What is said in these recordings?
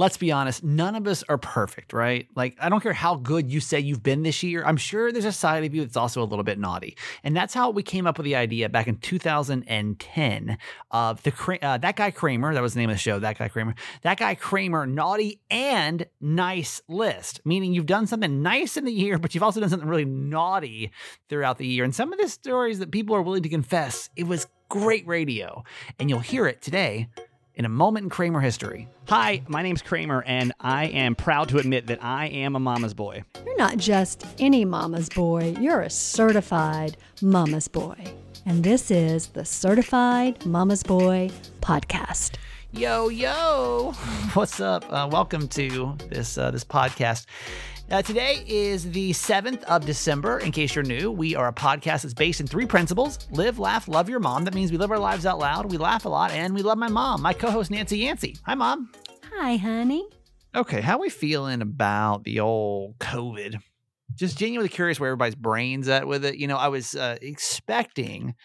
let's be honest, none of us are perfect, right? Like, I don't care how good you say you've been this year. I'm sure there's a side of you that's also a little bit naughty. And that's how we came up with the idea back in 2010 of the uh, that guy Kramer, that was the name of the show, that guy Kramer, that guy Kramer, naughty and nice list, meaning you've done something nice in the year, but you've also done something really naughty throughout the year. And some of the stories that people are willing to confess, it was great radio. And you'll hear it today in a moment in Kramer history. Hi, my name's Kramer, and I am proud to admit that I am a mama's boy. You're not just any mama's boy, you're a certified mama's boy. And this is the Certified Mama's Boy podcast. Yo, yo, what's up? Uh, welcome to this uh, this podcast. Uh, today is the 7th of December. In case you're new, we are a podcast that's based in three principles live, laugh, love your mom. That means we live our lives out loud, we laugh a lot, and we love my mom, my co host, Nancy Yancey. Hi, mom. Hi, honey. Okay, how are we feeling about the old COVID? Just genuinely curious where everybody's brains at with it. You know, I was uh, expecting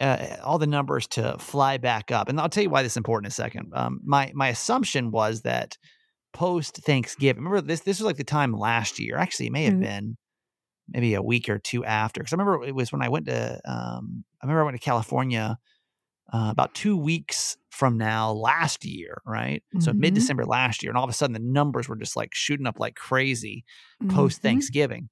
uh, all the numbers to fly back up, and I'll tell you why this is important in a second. Um, my my assumption was that post Thanksgiving. Remember this? This was like the time last year. Actually, it may have mm-hmm. been maybe a week or two after. Because I remember it was when I went to. Um, I remember I went to California uh, about two weeks from now last year, right? Mm-hmm. So mid December last year, and all of a sudden the numbers were just like shooting up like crazy mm-hmm. post Thanksgiving.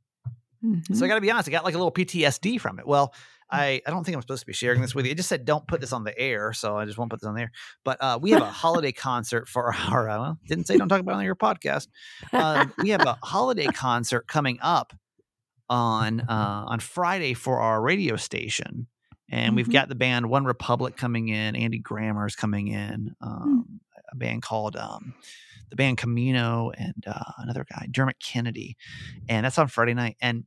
So I mm-hmm. got to be honest, I got like a little PTSD from it. Well, I, I don't think I'm supposed to be sharing this with you. It just said don't put this on the air, so I just won't put this on there. But uh, we have a holiday concert for our. Uh, didn't say don't talk about it on your podcast. Um, we have a holiday concert coming up on uh, on Friday for our radio station, and mm-hmm. we've got the band One Republic coming in. Andy Grammer's coming in. Hmm. Um, mm. A band called um, the band Camino and uh, another guy Dermot Kennedy, and that's on Friday night. And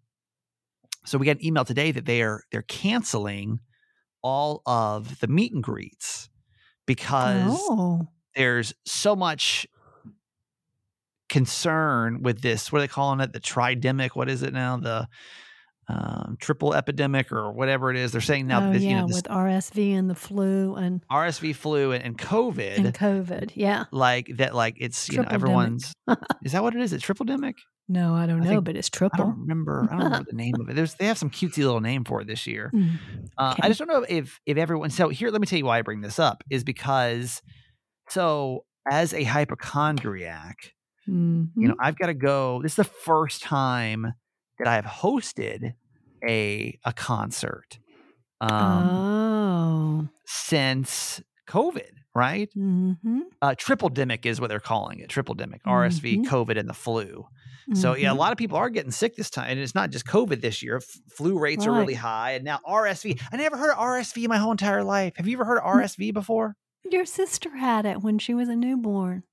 so we got an email today that they are they're canceling all of the meet and greets because oh. there's so much concern with this. What are they calling it? The tridemic. What is it now? The um, triple epidemic or whatever it is. They're saying now oh, that yeah, you know, this, with RSV and the flu and RSV flu and, and COVID and COVID, yeah, like that, like it's you know everyone's. is that what it is? It's triple demic. No, I don't I know, think, but it's triple. I don't remember. I don't remember the name of it. There's they have some cutesy little name for it this year. Mm, uh, I just don't know if if everyone. So here, let me tell you why I bring this up is because so as a hypochondriac, mm-hmm. you know, I've got to go. This is the first time that I have hosted a a concert. Um, oh, since COVID right? Mm-hmm. Uh, triple demic is what they're calling it. Triple demic, mm-hmm. RSV, COVID, and the flu. So yeah, a mm-hmm. lot of people are getting sick this time, and it's not just COVID this year. F- flu rates right. are really high, and now RSV. I never heard of RSV my whole entire life. Have you ever heard of RSV before? Your sister had it when she was a newborn.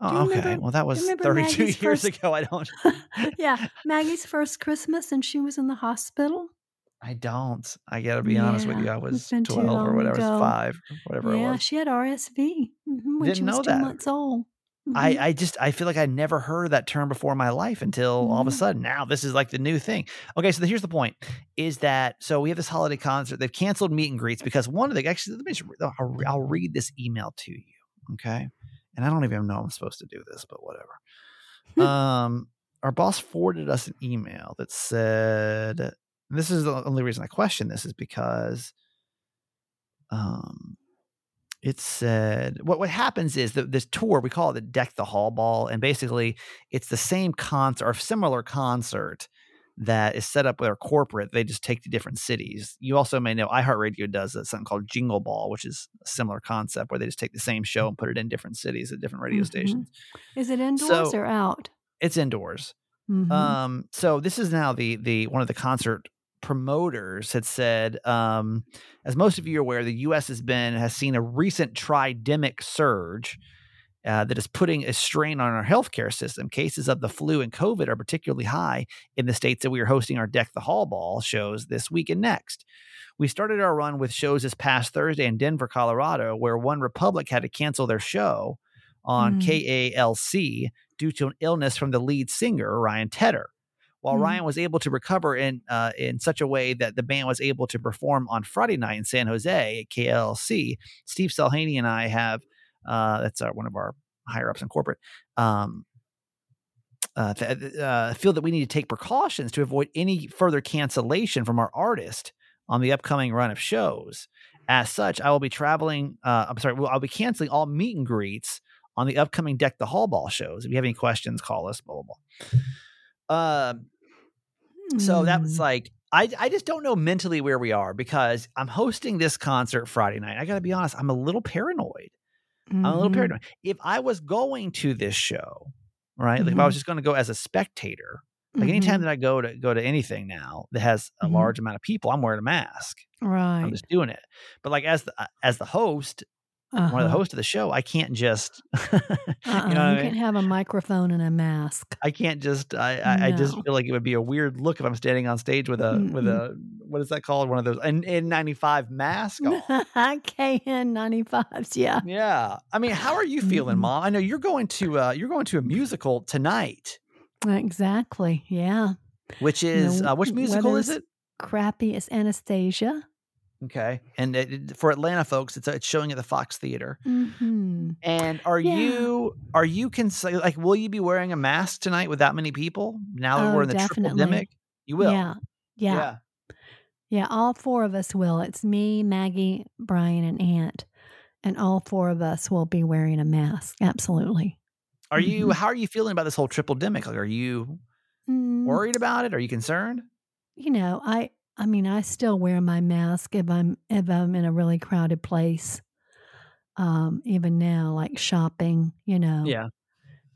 Oh, okay. Remember, well, that was 32 Maggie's years first... ago. I don't. yeah, Maggie's first Christmas, and she was in the hospital. I don't. I got to be yeah, honest with you. I was 12 or whatever, ago. five, whatever yeah, it was. she had RSV mm-hmm, when Didn't she was know two that. months old. Mm-hmm. I, I just I feel like I never heard that term before in my life until mm-hmm. all of a sudden now this is like the new thing. Okay, so here's the point: is that so we have this holiday concert. They've canceled meet and greets because one of the actually let me just, I'll, I'll read this email to you. Okay, and I don't even know I'm supposed to do this, but whatever. um, our boss forwarded us an email that said this is the only reason I question this is because um it said what what happens is that this tour we call it the deck the hall ball and basically it's the same concert or similar concert that is set up with our corporate they just take to different cities you also may know iheartradio does something called jingle ball which is a similar concept where they just take the same show and put it in different cities at different radio mm-hmm. stations is it indoors so, or out it's indoors mm-hmm. um so this is now the the one of the concert promoters had said, um, as most of you are aware, the U.S. has been has seen a recent tridemic surge. Uh, that is putting a strain on our healthcare system. Cases of the flu and COVID are particularly high in the states that we are hosting our Deck the Hall Ball shows this week and next. We started our run with shows this past Thursday in Denver, Colorado, where One Republic had to cancel their show on mm. KALC due to an illness from the lead singer, Ryan Tedder while mm-hmm. Ryan was able to recover in uh, in such a way that the band was able to perform on Friday night in San Jose at KLC, Steve Salhany and I have uh, that's our, one of our higher ups in corporate, um, uh, th- uh, feel that we need to take precautions to avoid any further cancellation from our artist on the upcoming run of shows. As such, I will be traveling. Uh, I'm sorry, I'll be canceling all meet and greets on the upcoming Deck the Hall Ball shows. If you have any questions, call us. Blah blah blah. Um, so that was Mm. like I I just don't know mentally where we are because I'm hosting this concert Friday night. I got to be honest, I'm a little paranoid. I'm a little Mhm. paranoid. If I was going to this show, right? Like if I was Mhm. just going to go as a spectator, like anytime Mhm. that I go to go to anything now that has a Mhm. large amount of people, I'm wearing a mask. right, I'm just doing it. But like as the uh, as the host, one of the Uh-huh. hosts of the show, I can't just Uh-uh. you know, you I mean? can't have a microphone and a mask. I can't just I, I, I just feel like it would be a weird look if I'm standing on stage with a with Mm-mm. a what is that called? One of those an N95 mask on. KN95s, yeah. yeah. I mean, how are you feeling. Mom? I know you're going to uh you're going to a musical tonight, Exactly, yeah. which You know, is uh, which musical is it? Crappy is Anastasia. Okay. And it, for Atlanta folks, it's it's showing at the Fox Theater. hmm And are Yeah. you are you cons- like will you be wearing a mask tonight with that many people now that Oh, we're in the triple definitely. demic? You will. Yeah, yeah, yeah, All four of us will. It's me, Maggie, Brian, and Aunt, and all four of us will be wearing a mask. Absolutely. Are you Mhm. how are you feeling about this whole triple demic? Like are you Mm, worried about it? Are you concerned? you know, I I mean, I still wear my mask if I'm if I'm in a really crowded place. Um, even now, like shopping, you know, Yeah.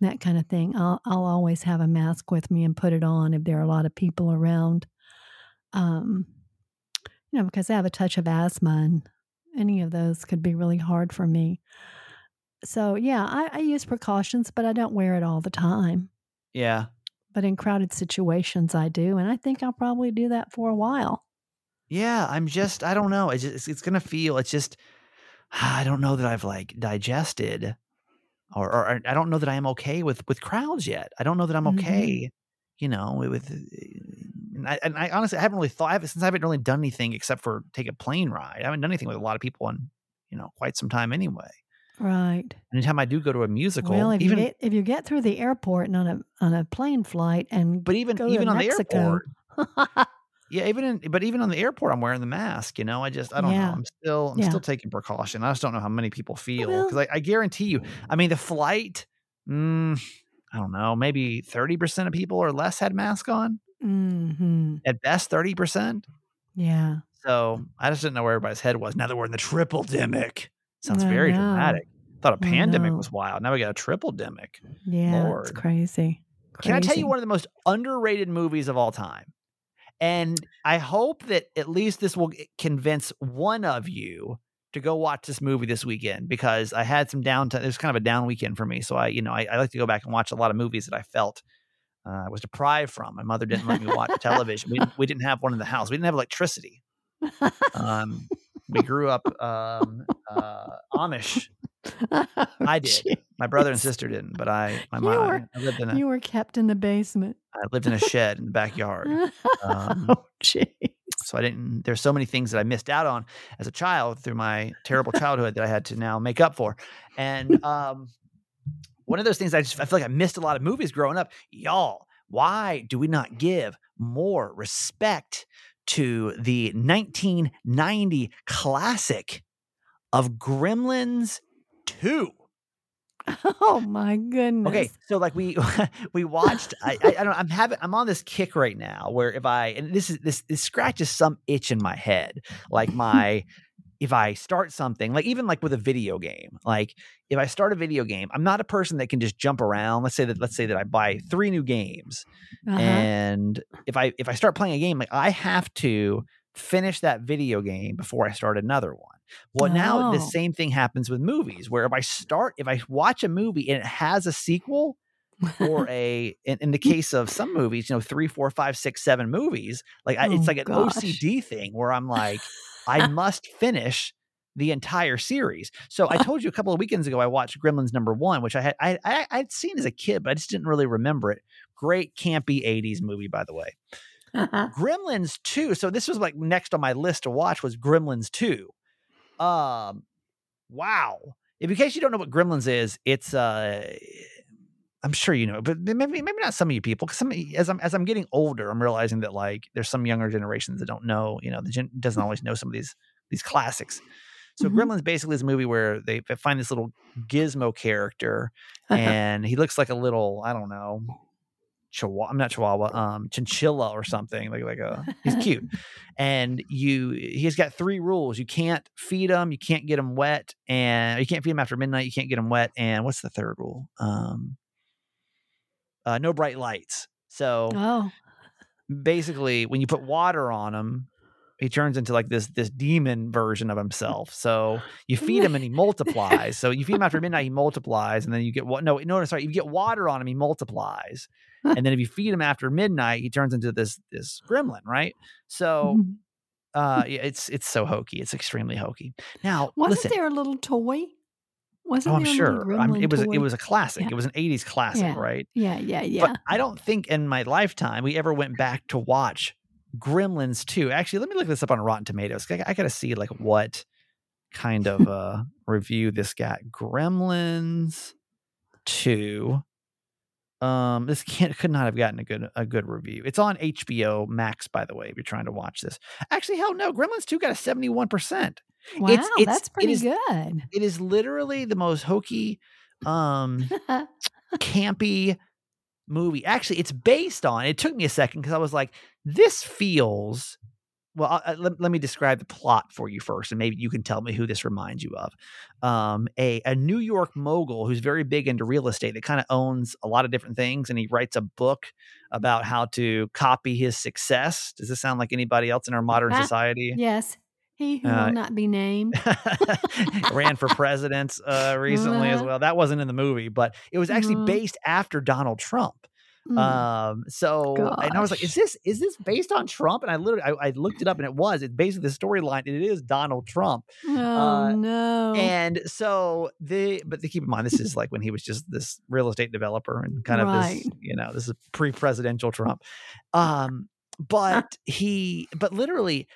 that kind of thing. I'll I'll always have a mask with me and put it on if there are a lot of people around. Um, you know, because I have a touch of asthma and any of those could be really hard for me. So yeah, I, I use precautions, but I don't wear it all the time. Yeah. But in crowded situations, I do, and I think I'll probably do that for a while. Yeah, I'm just I don't know. It's just, it's, it's going to feel it's just I don't know that I've like digested or, or I don't know that I am okay with with crowds yet. I don't know that I'm Mhm. okay, you know, with and I, and I honestly I haven't really thought I haven't, since I haven't really done anything except for take a plane ride. I haven't done anything with a lot of people in, you know, quite some time anyway. Right. Anytime I do go to a musical, Well, if even you get if you get through the airport and on a on a plane flight and but even go to even on Mexico. the airport, yeah, even in but even on the airport, I'm wearing the mask. You know, I just I don't Yeah. know. I'm still I'm Yeah. still taking precaution. I just don't know how many people feel Well- because I, I guarantee you. I mean, the flight. Mm, I don't know. Maybe thirty percent of people or less had mask on. hmm At best, thirty percent. Yeah. So I just didn't know where everybody's head was. Now that we're in the triple demic, sounds very know. dramatic. Thought a pandemic was wild. Now we got a triple demic. Yeah. It's Lord. crazy. Can I tell you one of the most underrated movies of all time? And I hope that at least this will convince one of you to go watch this movie this weekend because I had some downtime. It was kind of a down weekend for me. So I, you know, I, I like to go back and watch a lot of movies that I felt uh, I was deprived from. My mother didn't let me watch television. We, we didn't have one in the house. We didn't have electricity. Um, we grew up um, uh, Amish. I did. Oh, My brother and sister didn't, but I, my You mom, were- I lived in a, You were kept in the basement. I lived in a shed in the backyard. Um, oh, jeez. so I didn't. There's so many things that I missed out on as a child through my terrible childhood that I had to now make up for. And um, one of those things I just I feel like I missed a lot of movies growing up. Y'all, why do we not give more respect to the 1990 classic of Gremlins 2? Oh my goodness. Okay, so like we we watched. I, I I don't. know, I'm having. I'm on this kick right now where if I and this is this this scratches some itch in my head. Like my if I start something like even like with a video game. Like if I start a video game, I'm not a person that can just jump around. Let's say that let's say that I buy three new games Uh-huh. and if I if I start playing a game, like I have to finish that video game before I start another one. Well, now the Oh. same thing happens with movies, where if I start, if I watch a movie and it has a sequel, or a in, in the case of some movies, you know, three, four, five, six, seven movies, like I, Oh, it's like an gosh. OCD thing where I'm like, I must finish the entire series. So I told you a couple of weekends ago I watched Gremlins number one, which I had I, I I'd seen as a kid, but I just didn't really remember it. Great campy 80s movie, by the way. Gremlins 2. So this was like next on my list to watch was Gremlins 2. Um wow. if in case you don't know what Gremlins is, it's uh I'm sure you know, but maybe maybe not some of you people. Because some as I'm as I'm getting older, I'm realizing that like there's some younger generations that don't know. You know, the gen doesn't always know some of these these classics. So Mhm. Gremlins basically is a movie where they find this little gizmo character, Uh-huh. and he looks like a little I don't know, chihuahua. I'm not chihuahua, um, chinchilla or something like like a. He's cute, and you he's got three rules. You can't feed him, you can't get him wet, and you can't feed him after midnight. You can't get him wet, and what's the third rule? Um, uh, no bright lights. So oh, basically when you put water on him he turns into like this this demon version of himself. So you feed him and he multiplies. So you feed him after midnight he multiplies and then you get what no no sorry you get water on him he multiplies. And then if you feed him after midnight he turns into this this gremlin right? So Mhm. uh yeah, it's it's so hokey. It's extremely hokey. Now wasn't listen there a little toy? Wasn't oh i'm there a little sure I'm, it was it was a classic Yeah. it was an 80s classic Yeah. right yeah, yeah, yeah. But I don't think in my lifetime we ever went back to watch Gremlins 2. Actually, let me look this up on Rotten Tomatoes. I, I got to see like what kind of uh review this got. Gremlins 2. Um this can't could not have gotten a good a good review. It's on HBO Max by the way if you're trying to watch this. Actually, hell no, Gremlins 2 got a 71%. wow, it's- it's- that's pretty is- good. It is literally the most hokey um campy movie. Actually, it's based on. It took me a second because I was like, "This feels." Well, I, let, let me describe the plot for you first, and maybe you can tell me who this reminds you of. Um, a a New York mogul who's very big into real estate that kind of owns a lot of different things, and he writes a book about how to copy his success. Does this sound like anybody else in our modern society? yes, he who Uh, will not be named. ran for president uh, recently as Uh-huh. well. That wasn't in the movie, but it was actually Mhm. based after Donald Trump. Mm. Um, so and I was like, is this is this based on Trump? And I literally I, I looked it up and it was. It's basically the storyline, and it is Donald Trump. oh uh, no! And so the but to keep in mind, this is like when he was just this real estate developer and kind of Right. this, you know, this is pre-presidential Trump. Um, but he but literally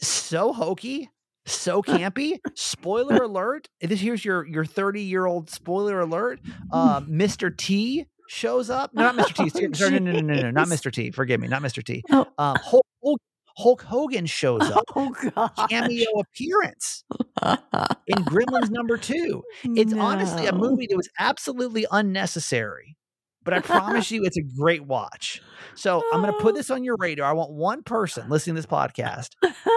so hokey, so campy. Spoiler alert. This here's your your 30-year-old spoiler alert. Uh, Mr. T shows up. No, not Mr. T. Oh, Sorry, no, no, no, no, no, not. Mr. T. Forgive me, not Mr. T. Oh. Um, Hulk, Hulk, Hulk Hogan shows up. oh god! Cameo appearance in Gremlins number two. It's honestly a movie that was absolutely unnecessary, but I promise you it's a great watch. So I'm going to put this on your radar. I want one person listening to this podcast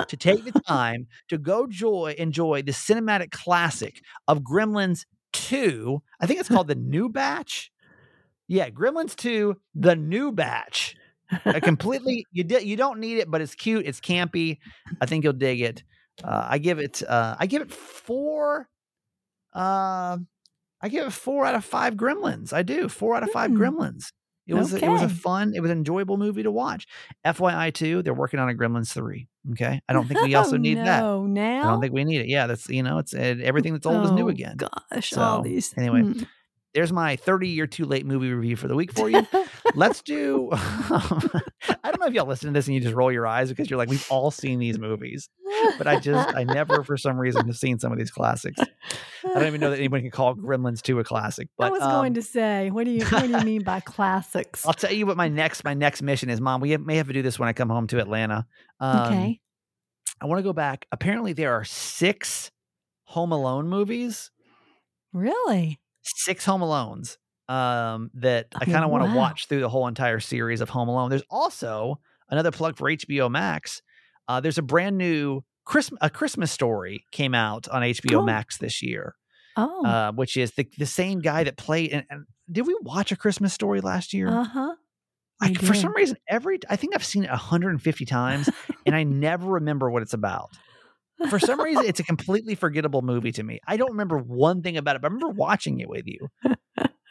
to take the time to go joy enjoy the cinematic classic of Gremlins 2. I think it's called the New Batch. Yeah, Gremlins 2, the New Batch. A completely you di- you don't need it, but it's cute, it's campy. I think you'll dig it. Uh, I give it uh, I give it four. Uh, I give it four out of five Gremlins. I do four out of five Hmm. Gremlins. It was a, it was a fun, it was an enjoyable movie to watch. FYI, too, they're working on a Gremlins three. Okay, I don't think we also Oh, need that. no, Now, I don't think we need it. Yeah, that's you know, it's uh, everything that's old is new Oh, again. Gosh, So, all these. anyway, Hmm. There's my 30 year too late movie review for the week for you. Let's do. I don't know if y'all listen to this and you just roll your eyes because you're like, we've all seen these movies, but I just, I never, for some reason, have seen some of these classics. I don't even know that anybody can call Gremlins 2 a classic. But I was um, going to say, what do you what do you mean by classics? I'll tell you what my next my next mission is, Mom. We have, may have to do this when I come home to Atlanta. Um, okay. I want to go back. Apparently, there are six Home Alone movies, Really? Six Home Alones um, that I Oh, kind of want to wow. watch through the whole entire series of Home Alone. There's also another plug for HBO Max. Uh, there's a brand new Christmas a Christmas story came out on HBO Oh. Max this year, Oh. uh, which is the the same guy that played. And, and did we watch a Christmas story last year? uh huh. I, for some reason, every I think I've seen it 150 times, and I never remember what it's about. For some reason, it's a completely forgettable movie to me. I don't remember one thing about it, but I remember watching it with you.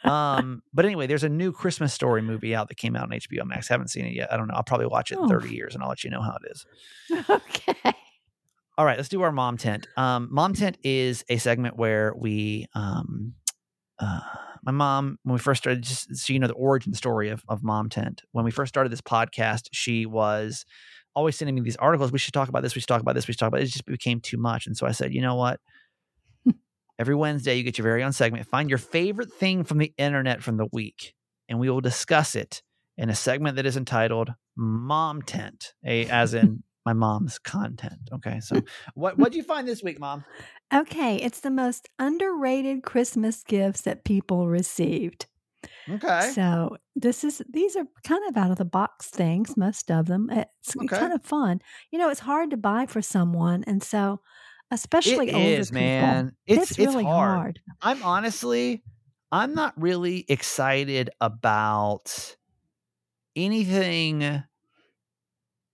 Um, but anyway, there's a new Christmas story movie out that came out on HBO Max. Haven't seen it yet. I don't know. I'll probably watch it in Oh. 30 years, and I'll let you know how it is. okay. All right, let's do our mom tent. Um, mom tent is a segment where we, um, uh, my mom, when we first started, just so you know the origin story of, of mom tent. When we first started this podcast, she was always sending me these articles. We should talk about this. We should talk about this. We should talk about it. It just became too much, and so I said, you know what? Every Wednesday, you get your very own segment. Find your favorite thing from the internet from the week, and we will discuss it in a segment that is entitled Mom Tent, a, as in my mom's content. Okay. So, what what did you find this week, Mom? Okay, it's the most underrated Christmas gifts that people received. Okay. So this is these are kind of out of the box things, most of them. Eh, it's Okay. kind of fun. You know, it's hard to buy for someone, and so especially It older is, people, man. It's it's it's really hard. hard. I'm honestly, I'm not really excited about anything.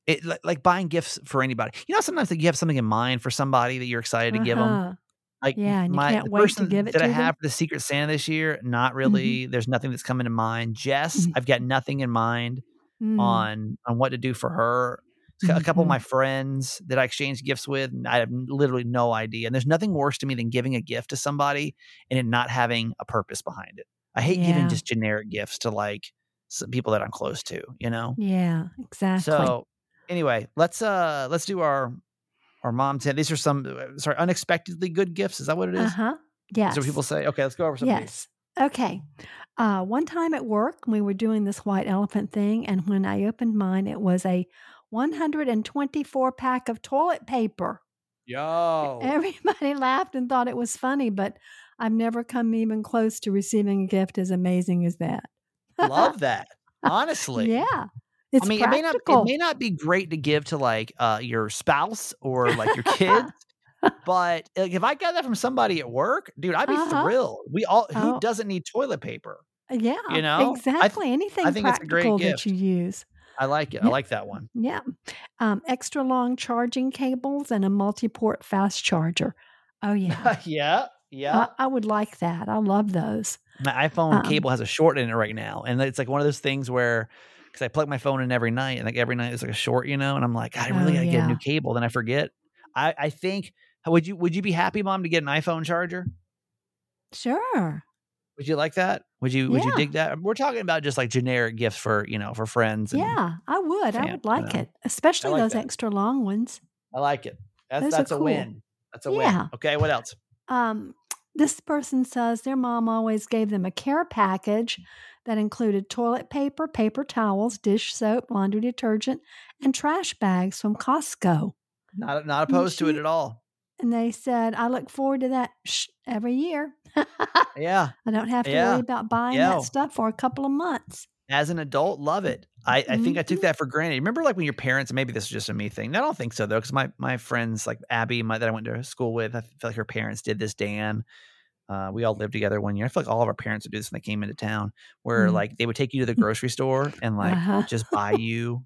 It like, like buying gifts for anybody. You know, sometimes like, you have something in mind for somebody that you're excited to give them. Uh-huh. Like Yeah, and you my can't the wait to person give it that I them? have for the Secret Santa this year, not Mm-hmm. really. There's nothing that's coming to mind. Jess, Mhm. I've got nothing in mind Mm, on on what to do for her. A couple of mhm. my friends that I exchanged gifts with, I have literally no idea. And there's nothing worse to me than giving a gift to somebody and it not having a purpose behind it. I hate giving just generic gifts to like some people that I'm close to, you know. Yeah, exactly. So anyway, let's uh let's do our our mom tent. These are some uh, sorry unexpectedly good gifts. Is that what it is? uh huh. Yes. What people say? Okay, let's go over some. of these. Yes. Okay. Uh, one time at work, we were doing this white elephant thing, and when I opened mine, it was a 124 pack of toilet paper. Yo, Everybody laughed and thought it was funny, but I've never come even close to receiving a gift as amazing as that. love that. Honestly, yeah. It's I mean, it may not it may not be great to give to like uh your spouse or like your kids, but like, if I got that from somebody at work, dude, I'd be Uh-huh. thrilled. We all who Oh. doesn't need toilet paper? yeah, you know, I th- exactly. Anything think it's a great practical that you use. I like it. I like that one. Yeah. Um, extra long charging cables and a multi port fast charger. Oh, yeah. yeah, yeah. I, I would like that. I love those. My iPhone Um, cable has a short in it right now, and it's like one of those things where because I plug my phone in every night, and like every night it's like a short, you know, and I'm like, I really Oh, gotta get a new cable. Then I forget. I I think would you would you be happy, mom, to get an iPhone charger? Sure. Would you like that? Would you would you dig that? We're talking about just like generic gifts for you know for friends. And Yeah, I would. I would like you know. it, especially like those that. extra long ones. I like it. That's Those that's a cool. win. That's a Yeah. win. Okay, what else? Um, this person says their mom always gave them a care package that included toilet paper, paper towels, dish soap, laundry detergent, and trash bags from Costco. Not not opposed to it at all. And they said, I look forward to that sh- every year. Yeah. I don't have to Yeah. worry about buying Yeah. that stuff for a couple of months. As an adult, love it. I, I think I took Mhm. that for granted. Remember, like when your parents, maybe this is just a me thing. I don't think so though, because my my friends, like Abby, my, that I went to school with, I feel like her parents did this. Dan, uh, we all lived together one year. I feel like all of our parents would do this when they came into town, where Mm. like they would take you to the grocery store and like Uh-huh. just buy you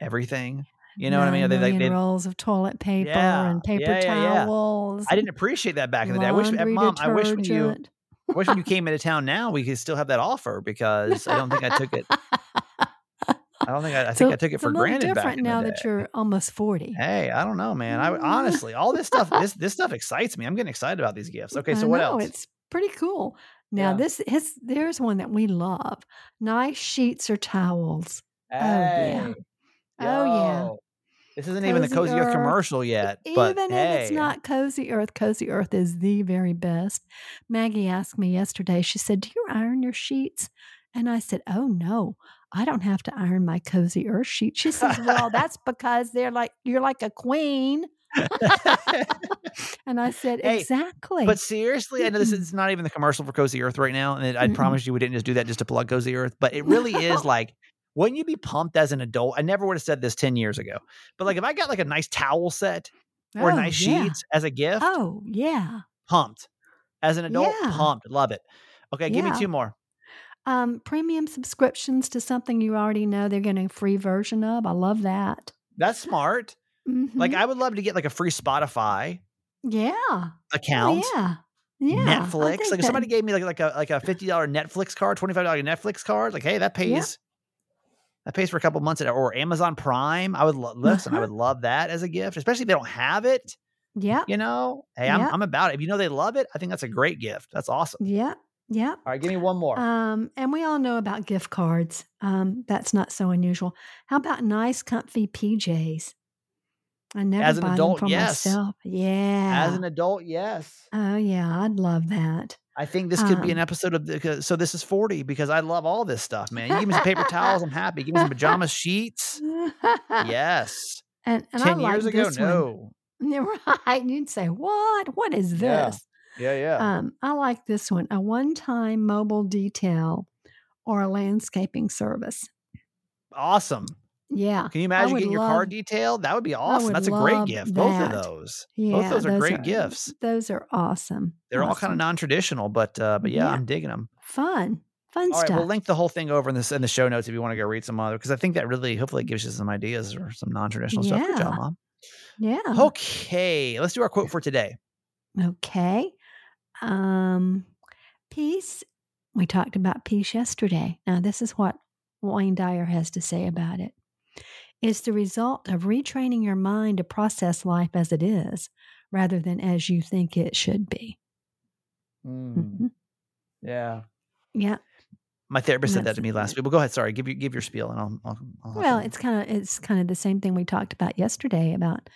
everything. You know what I mean? They, like, they, rolls of toilet paper Yeah, and paper yeah, yeah, towels. I didn't appreciate that back in the day. I wish, mom, I wish when you. I wish when you came into town now, we could still have that offer because I don't think I took it. I don't think I, I think So I took it for granted back different in the now that you're almost 40. Hey, I don't know, man. I would- honestly, all this stuff, this this stuff excites me. I'm getting excited about these gifts. Okay, so I what know, else? It's pretty cool. Now Yeah. this his there's one that we love. Nice sheets or towels. Oh yeah. Hey, Oh, yeah. This isn't even the Cozy Cozy Earth Earth. commercial yet, but Even hey, if it's not Cozy Earth, Cozy Earth is the very best. Maggie asked me yesterday, she said, Do you iron your sheets? And I said, Oh no, I don't have to iron my Cozy Earth sheet. She says, Well, that's because they're like you're like a queen. And I said, Hey, Exactly. but seriously, I know this is not even the commercial for Cozy Earth right now, and I Mm-mm. promise you we didn't just do that just to plug Cozy Earth, but it really is like. Wouldn't you be pumped as an adult? I never would have said this 10 years ago. But like if I got like a nice towel set or Oh, nice yeah. sheets as a gift, Oh, yeah. pumped. As an adult, Yeah. pumped. Love it. Okay, give me two more. Um, premium subscriptions to something you already know they're getting a free version of. I love that. That's smart. Like Mhm. I would love to get like a free Spotify yeah. Oh, account. yeah. Yeah. Netflix. Like if that- somebody gave me like like a like a fifty dollar Netflix card, twenty five dollar Netflix card, like hey, that pays that pays for a couple months at, or Amazon Prime. I would lo- listen. I Uh-huh. would love that as a gift, especially if they don't have it. Yeah. You know, hey, I'm Yeah. I'm about it. If you know they love it, I think that's a great gift. That's awesome. Yeah. Yeah. All right, give me one more. Um, and we all know about gift cards. Um, that's not so unusual. How about nice, comfy PJs? I never As an buy adult, them for yes. myself. Yeah. As an adult, yes. oh yeah, I'd love that. I think this could be an Um, episode of the. So this is forty because I love all this stuff, man. You give me some paper towels, I'm happy. Give me some pajama sheets. Yes. And, and I Ten like years ago, this one. no. You're right. You'd say, "What? What is this?" Yeah, yeah. Um, I like this one: a one-time mobile detail or a landscaping service. awesome. Yeah, Can you imagine getting your car detailed? That would be awesome. would That's a great gift. Both of those. yeah. Both those are great are, gifts. Those are awesome. They're all kind of awesome. non-traditional, but uh, but yeah, Yeah. I'm digging them. fun, fun All right, stuff. we'll link the whole thing over in this in the show notes if you want to go read some other because I think that really hopefully gives you some ideas or some non-traditional stuff. Good job, mom. yeah. Okay, let's do our quote for today. Okay. Um, peace. We talked about peace yesterday. Now, this is what Wayne Dyer has to say about it. It's the result of retraining your mind to process life as it is rather than as you think it should be. Mhm. Yeah. Yeah. My therapist said that to me last week. Well, go ahead. Sorry. Give you give your spiel, and I'll. I'll, I'll Well, it's kind of it's kind of the same thing we talked about yesterday about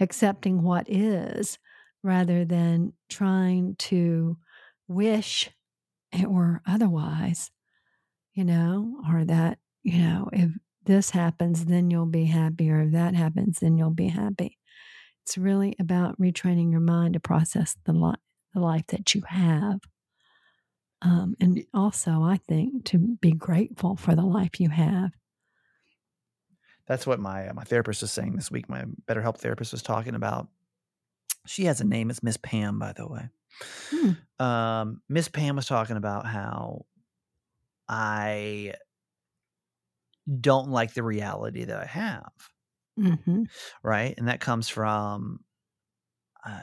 accepting what is rather than trying to wish it were otherwise, you know, or that, you know, if this happens, then you'll be happy, or if that happens, then you'll be happy. It's really about retraining your mind to process the life, the life that you have. Um, and also, I think to be grateful for the life you have. That's what my uh, my therapist was saying this week. My BetterHelp therapist was talking about. She has a name. It's Miss Pam, by the way. Hmm. Um, Miss Pam was talking about how I don't like the reality that I have, hmm right? And that comes from uh,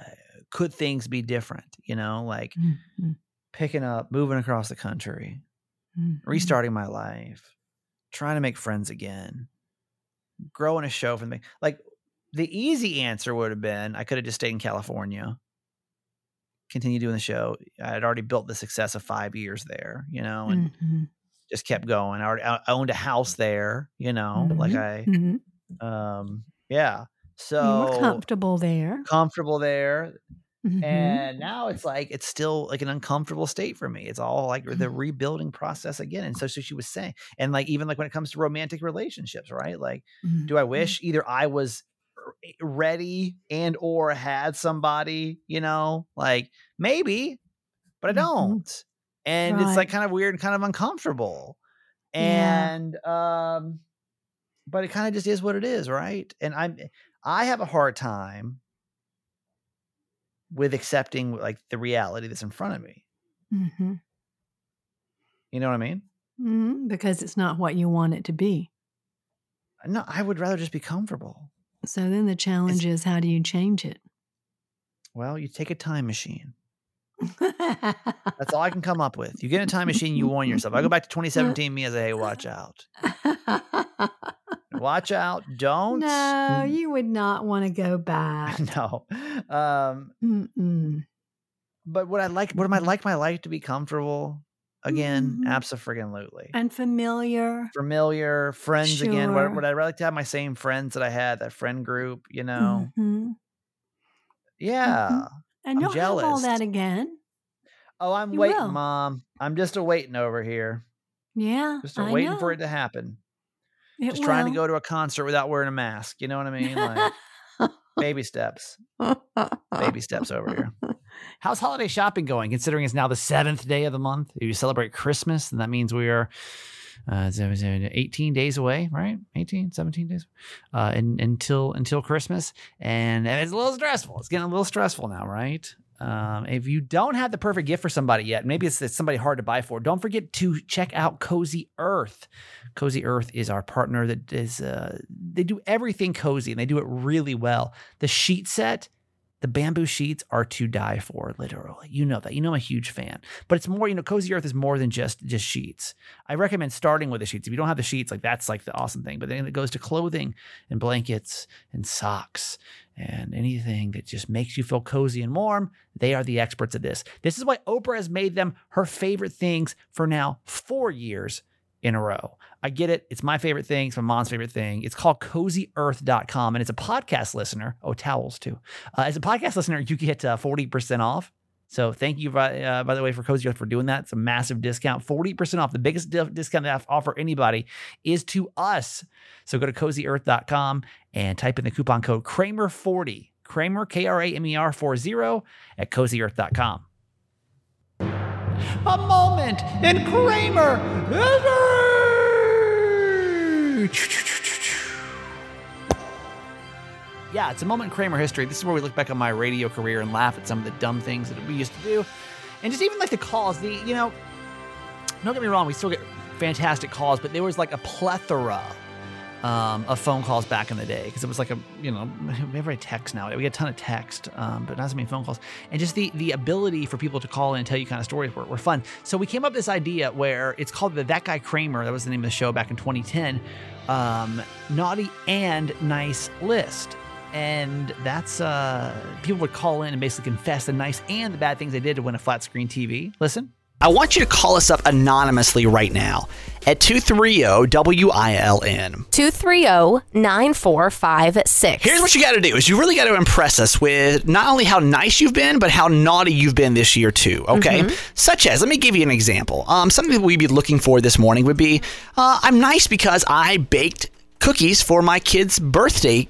could things be different? You know, like Mhm. picking up, moving across the country, Mhm. restarting my life, trying to make friends again, growing a show for me. Like the easy answer would have been I could have just stayed in California, continue doing the show. I had already built the success of five years there, you know, and Mhm. just kept going. I already I owned a house there, you know, like I, Mhm. um, yeah. you were So comfortable there. comfortable there. Mhm. And now it's like it's still like an uncomfortable state for me. It's all like Mm-hmm. the rebuilding process again. And so, so she was saying, and like even like when it comes to romantic relationships, right? Like, do I wish either I was ready and or had somebody, you know, like maybe, but I Mhm. don't. And it's like kind of weird and kind of uncomfortable. Yeah. And um, but it kind of just is what it is, right? And I'm I have a hard time with accepting like the reality that's in front of me. Mm-hmm. You know what I mean? Mhm. Because it's not what you want it to be. No, I would rather just be comfortable. So then the challenge is how do you change it? Well, you take a time machine. That's all I can come up with. You get a time machine, you warn yourself. I go back to 2017, me as a hey, watch out. Watch out. Don't. no, you would not want to go back. no. Um, Mm-mm. but would I like would I like my life to be comfortable again? Mhm. Absolutely. And familiar. Familiar, friends again. Would, would I like to have my same friends that I had, that friend group, you know? Mhm. Yeah. And I'm you'll have all that again. Oh, I'm You waiting, will. mom. I'm just a waiting over here. Yeah. Just a waiting for it to happen. It just trying to go to a concert without wearing a mask. You know what I mean? Like baby steps. Baby steps over here. How's holiday shopping going? Considering it's now the seventh day of the month, you celebrate Christmas, and that means we are uh, so- so 18 days away, right? 18, 17 days uh, until until Christmas, and it's a little stressful. It's getting a little stressful now, right? Um, if you don't have the perfect gift for somebody yet, maybe it's, it's somebody hard to buy for. Don't forget to check out Cozy Earth. Cozy Earth is our partner that is uh, they do everything cozy and they do it really well. The sheet set the bamboo sheets are to die for, literally. You know that. You know I'm a huge fan. But it's more, you know, Cozy Earth is more than just just sheets. I recommend starting with the sheets. If you don't have the sheets, like that's like the awesome thing. But then it goes to clothing and blankets and socks and anything that just makes you feel cozy and warm. They are the experts at this. This is why Oprah has made them her favorite things for now four years in a row. I get it. It's my favorite thing. It's my mom's favorite thing. It's called cozyearth.com and it's a podcast listener. Oh, towels too. Uh, as a podcast listener, you get uh, 40% off. So thank you, by, uh, by the way, for Cozy Earth for doing that. It's a massive discount, 40% off. The biggest di- discount they offer anybody is to us. So go to cozyearth.com and type in the coupon code Kramer40, Kramer, K R A M E R 40 at cozyearth.com. A moment in Kramer. Yeah, it's a moment in Kramer history. This is where we look back on my radio career and laugh at some of the dumb things that we used to do. And just even like the calls, the, you know, don't get me wrong, we still get fantastic calls, but there was like a plethora um, of phone calls back in the day because it was like a, you know, we have a text now. We get a ton of text, um, but not so many phone calls. And just the the ability for people to call in and tell you kind of stories were, were fun. So we came up with this idea where it's called the That Guy Kramer. That was the name of the show back in 2010. Um, naughty and nice list. And that's uh, people would call in and basically confess the nice and the bad things they did to win a flat screen TV. Listen. I want you to call us up anonymously right now at 230 WILN. 230-9456. Here's what you got to do is you really got to impress us with not only how nice you've been, but how naughty you've been this year too. Okay, such as let me give you an example. Um, something that we'd be looking for this morning would be uh, I'm nice because I baked cookies for my kid's birthday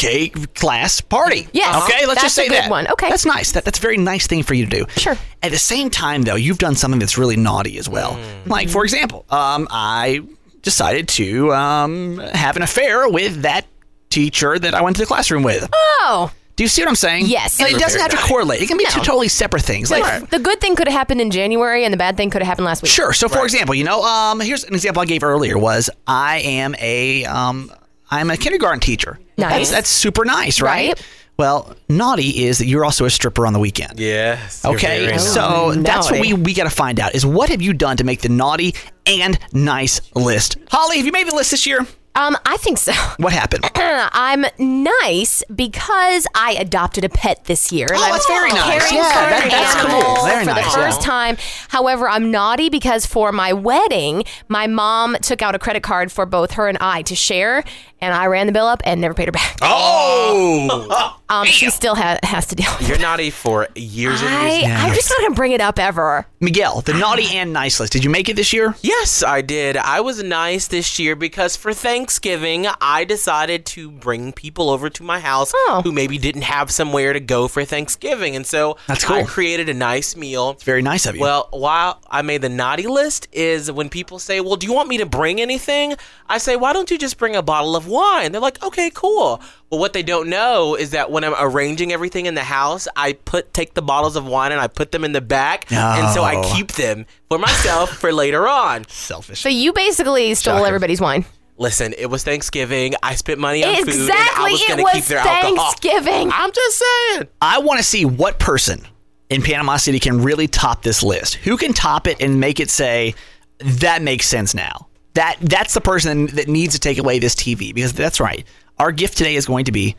cake class party. Yes. Okay, let's just say a good that. one. Okay. That's nice. That, that's a very nice thing for you to do. Sure. At the same time, though, you've done something that's really naughty as well. Like, for example, um, I decided to um, have an affair with that teacher that I went to the classroom with. Oh, Do you see what I'm saying? Yes. And it doesn't have to correlate. It can be two totally separate things. Like, like the good thing could have happened in January and the bad thing could have happened last week. Sure. So, for example, you know, um, here's an example I gave earlier was I am a um, I'm a kindergarten teacher. Nice. That's, that's super nice, right? Right. Well, naughty is that you're also a stripper on the weekend. Yes. Okay, so Oh, that's what we, we got to find out is what have you done to make the naughty and nice list? Holly, have you made the list this year? Um, I think so. What happened? I'm nice because I adopted a pet this year. Oh, that's very nice. Yeah, for that- an that's cool. Very for nice, the first yeah. time. However, I'm naughty because for my wedding, my mom took out a credit card for both her and I to share, and I ran the bill up and never paid her back. Oh, Um, she still ha- has to deal with you're it. naughty for years and I, years. and I'm years. just not gonna bring it up ever. Miguel, the naughty and nice list. Did you make it this year? Yes, I did. I was nice this year because for Thanksgiving, I decided to bring people over to my house Oh. who maybe didn't have somewhere to go for Thanksgiving. And so That's cool. I created a nice meal. It's very nice of you. Well, while I made the naughty list is when people say, "Well, do you want me to bring anything?" I say, "Why don't you just bring a bottle of wine?" They're like, "Okay, cool." Well, what they don't know is that when I'm arranging everything in the house, I put take the bottles of wine and I put them in the back, and so I keep them for myself for later on. selfish. So you basically stole Shocker. everybody's wine. Listen, it was Thanksgiving. I spent money on food, and I Exactly. was It going to was keep their alcohol. Thanksgiving. I'm just saying. I want to see what person in Panama City can really top this list. Who can top it and make it say that makes sense now? That that's the person that needs to take away this TV because that's right. Our gift today is going to be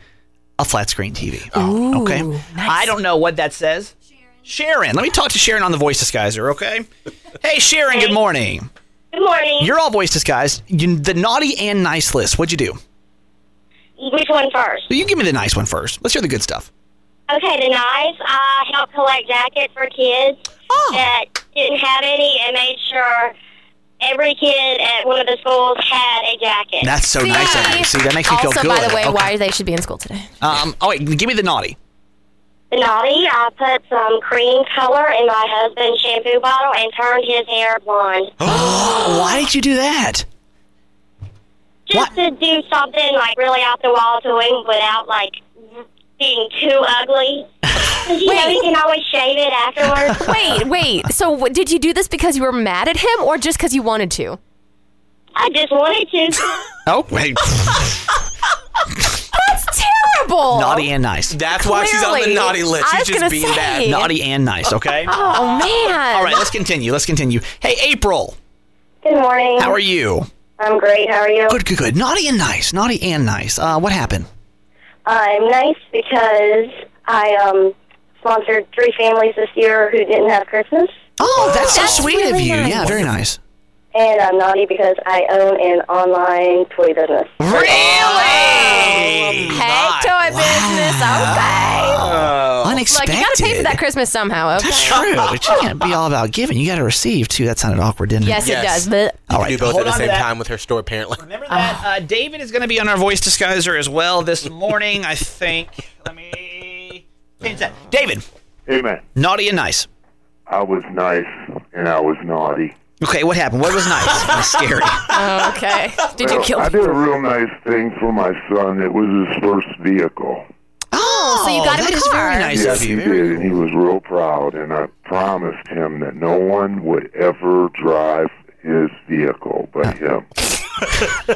a flat screen TV. Oh, Ooh, okay. nice. I don't know what that says. Sharon. Let me talk to Sharon on the voice disguiser, okay? hey Sharon, good morning. Good morning. You're all voice disguised. You, the naughty and nice list. What'd you do? Which one first? You give me the nice one first. Let's hear the good stuff. Okay, the nice. I helped collect jackets for kids Oh. that didn't have any and made sure every kid at one of the schools had a jacket. That's so nice of you. See, that makes me also, feel good. by the way, Okay. why they should be in school today. Um, oh wait, give me the naughty. the naughty, I put some cream color in my husband's shampoo bottle and turned his hair blonde. Oh, why did you do that? Just to do something like really off the wall to him without like being too ugly. 'Cause, you know, he can always shave it afterwards. Wait, wait. So, what, did you do this because you were mad at him, or just because you wanted to? I just wanted to. Oh, wait. That's terrible. naughty and nice. That's why she's on the Clearly. naughty list. I She's was just gonna being say. bad. Naughty and nice, okay? Oh man. All right, let's continue. Let's continue. Hey, April, Good morning. how are you? I'm great. How are you? Good, good, good. Naughty and nice. Naughty and nice. Uh, what happened? I'm nice because I um sponsored three families this year who didn't have Christmas, Oh, that's so That's sweet of really you. nice. Yeah, very nice. And I'm naughty because I own an online toy business. Really? Hey, toy business. Okay. Oh. Look, Unexpected. you got to pay for that Christmas somehow. Okay. That's true. But you can't be all about giving. You got to receive too. That sounded awkward, didn't it? Yes, Yes. it does. But All You right. do both hold at the on to same that. time with her store, apparently. Remember that uh, David is going to be on our voice disguiser as well this morning. I think. Let me change that. David, Hey man, naughty and nice. I was nice and I was naughty. Okay, what happened? What was nice? That's scary. oh, okay. Did you Well, kill I did a real nice thing for my son. It was his first vehicle. Oh, so you got him that a car. very nice yes, of he did, and he was real proud. And I promised him that no one would ever drive his vehicle but him.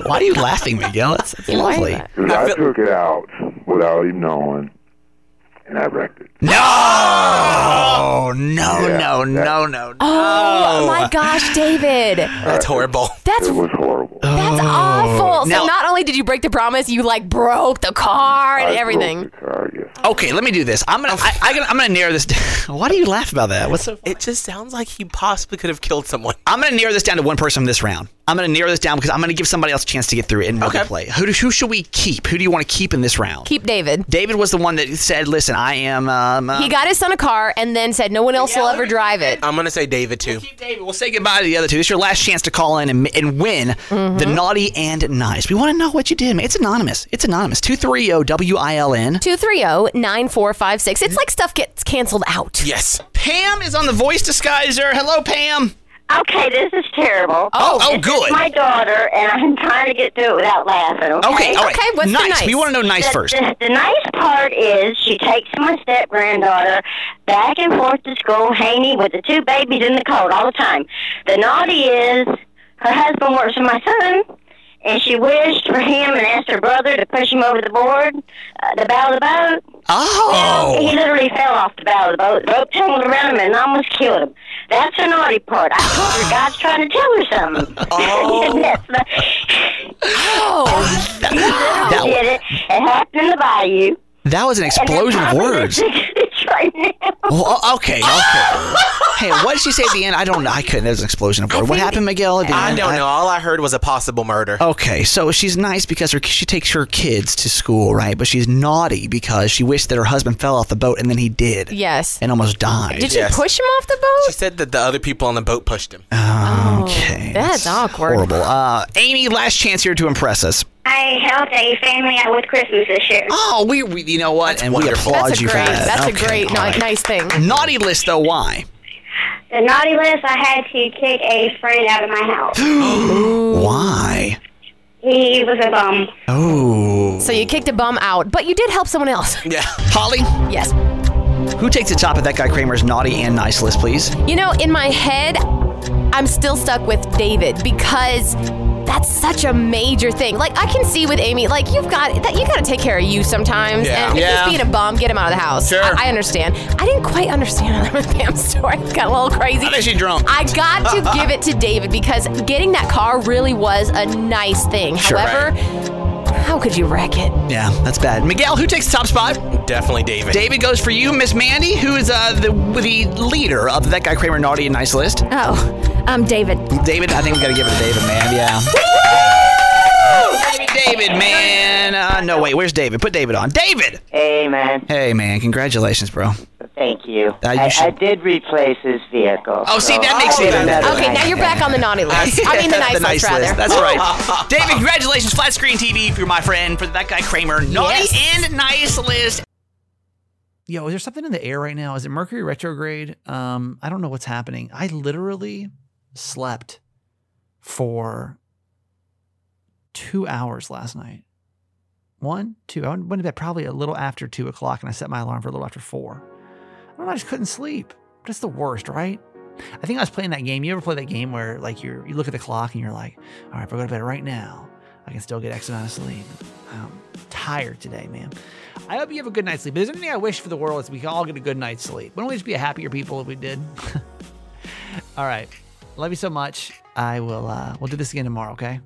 Why are you laughing, Miguel? That's, that's lovely. Because I took it out without him knowing, and I wrecked it. No, oh, no, Yeah, no, that- no, no, no. Oh my gosh, David. That's horrible. That's It was horrible. that's oh. awful. So Now- not only did you break the promise, you like broke the car and I broke everything. the car, yes. Okay, let me do this. I'm gonna, I, I, gonna- I'm gonna narrow this. down. Why do you laugh about that? What's so? It just sounds like he possibly could have killed someone. I'm gonna narrow this down to one person this round. I'm gonna narrow this down because I'm gonna give somebody else a chance to get through it and we'll Okay. play. Who, do- who should we keep? Who do you want to keep in this round? Keep David. David was the one that said, "Listen, I am." Um, uh, He got his son a car and then said no one else Yeah, will let ever me drive it. I'm gonna say David too. Keep David. We'll say goodbye to the other two. This is your last chance to call in and, and win Mm-hmm. the naughty and nice. We want to know what you did, man. It's anonymous. It's anonymous. Two three zero W I L N. 230-9456. It's like stuff gets canceled out. Yes. Pam is on the voice disguiser. Hello, Pam. Okay, this is terrible. Oh, oh, This good. my daughter, and I'm trying to get through it without laughing. Okay. Okay, all right. Okay, what's the nice. nice? We want to know nice the, first. The, the nice part is she takes my step granddaughter back and forth to school, Haney, with the two babies in the coat all the time. The naughty is her husband works for my son, and she wished for him and asked her brother to push him over the board, uh, the bow of the boat. Oh. He literally fell off the bow of the boat. The rope tangled around him and almost killed him. That's the naughty part. I told her God's trying to tell her something. Oh. That's the, Oh, he That- did it. It happened in the bayou. That was an explosion of words. Listening to this right now. Well, okay, okay. hey, what did she say at the end? I don't know. I couldn't. There was an explosion of words. What happened, Miguel? At the I end? don't know. All I heard was a possible murder. Okay, so she's nice because her, she takes her kids to school, right? But she's naughty because she wished that her husband fell off the boat and then he did yes. and almost died. Did you Yes. push him off the boat? She said that the other people on the boat pushed him. okay, that's awkward. Horrible. Uh, Amy, last chance here to impress us. I helped a family out with Christmas this year. Oh, we, we you know what? and wonderful. we applaud That's a you great. for that. That's Okay, a great, all right. nice thing. Naughty list though. Why? The naughty list, I had to kick a friend out of my house. Why? he was a bum. Oh. So you kicked a bum out, but you did help someone else. Yeah. Holly, yes. who takes the top of that guy Kramer's naughty and nice list, please? You know, in my head, I'm still stuck with David because that's such a major thing. Like I can see with Amy, like you've got that you got to take care of you sometimes. Yeah. And if Yeah. he's being a bum, get him out of the house. Sure. I, I understand. I didn't quite understand that with Pam's story. It got a little crazy. I bet she drunk. I got to give it to David because getting that car really was a nice thing. Sure. However, how could you wreck it? Yeah, that's bad. Miguel, who takes the top spot? Definitely David. David goes for you. Miss Mandy, who is uh, the the leader of that guy Kramer naughty and nice list. Oh, um, David. David, I think we got to give it to David, man. Yeah. Baby David, man. Uh, no, wait. Where's David? Put David on. David. Hey, man. Hey, man. Congratulations, bro. Thank you. Uh, you I, should- I did replace his vehicle. Oh, see, that makes it give even another better. Okay, now you're back on the naughty list. I mean the nice, the nice list, rather. That's right. David, congratulations. Flat screen TV for my friend, for that guy Kramer. Naughty Yes. and nice list. Yo, is there something in the air right now? Is it Mercury retrograde? Um, I don't know what's happening. I literally slept for two hours last night. One, two. I went to bed probably a little after two o'clock, and I set my alarm for a little after four. I don't know. I just couldn't sleep. That's the worst, right? I think I was playing that game. You ever play that game where like you you look at the clock and you're like, all right, if I go to bed right now, I can still get X amount of sleep. I'm tired today, man. I hope you have a good night's sleep. If there's anything I wish for the world is we can all get a good night's sleep. Wouldn't we just be a happier people if we did? all right. Love you so much. I will uh we'll do this again tomorrow, okay?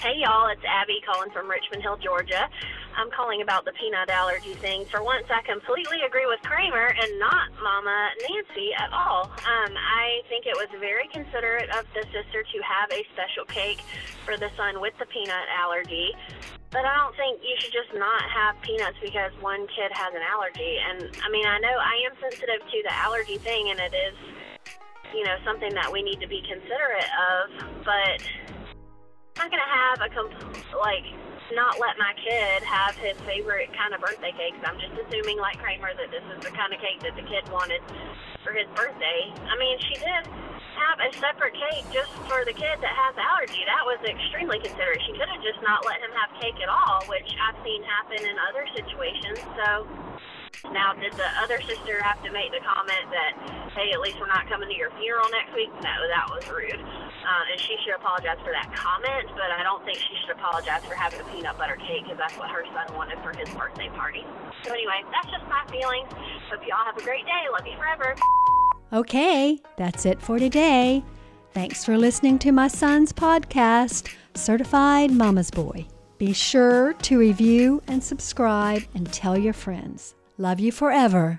Hey y'all, it's Abby calling from Richmond Hill, Georgia. I'm calling about the peanut allergy thing. For once, I completely agree with Kramer and not Mama Nancy at all. Um, I think it was very considerate of the sister to have a special cake for the son with the peanut allergy. But I don't think you should just not have peanuts because one kid has an allergy. And I mean, I know I am sensitive to the allergy thing, and it is, you know, something that we need to be considerate of. But not gonna have a comp- like not let my kid have his favorite kind of birthday cakes. I'm just assuming, like Kramer, that this is the kind of cake that the kid wanted for his birthday. I mean, she did have a separate cake just for the kid that has allergy. That was extremely considerate. She could have just not let him have cake at all, which I've seen happen in other situations. So now, did the other sister have to make the comment that, hey, at least we're not coming to your funeral next week? No, that was rude. Uh, and she should apologize for that comment, but I don't think she should apologize for having a peanut butter cake because that's what her son wanted for his birthday party. So, anyway, that's just my feelings. Hope y'all have a great day. Love you forever. Okay, that's it for today. Thanks for listening to my son's podcast, Certified Mama's Boy. Be sure to review and subscribe and tell your friends. Love you forever.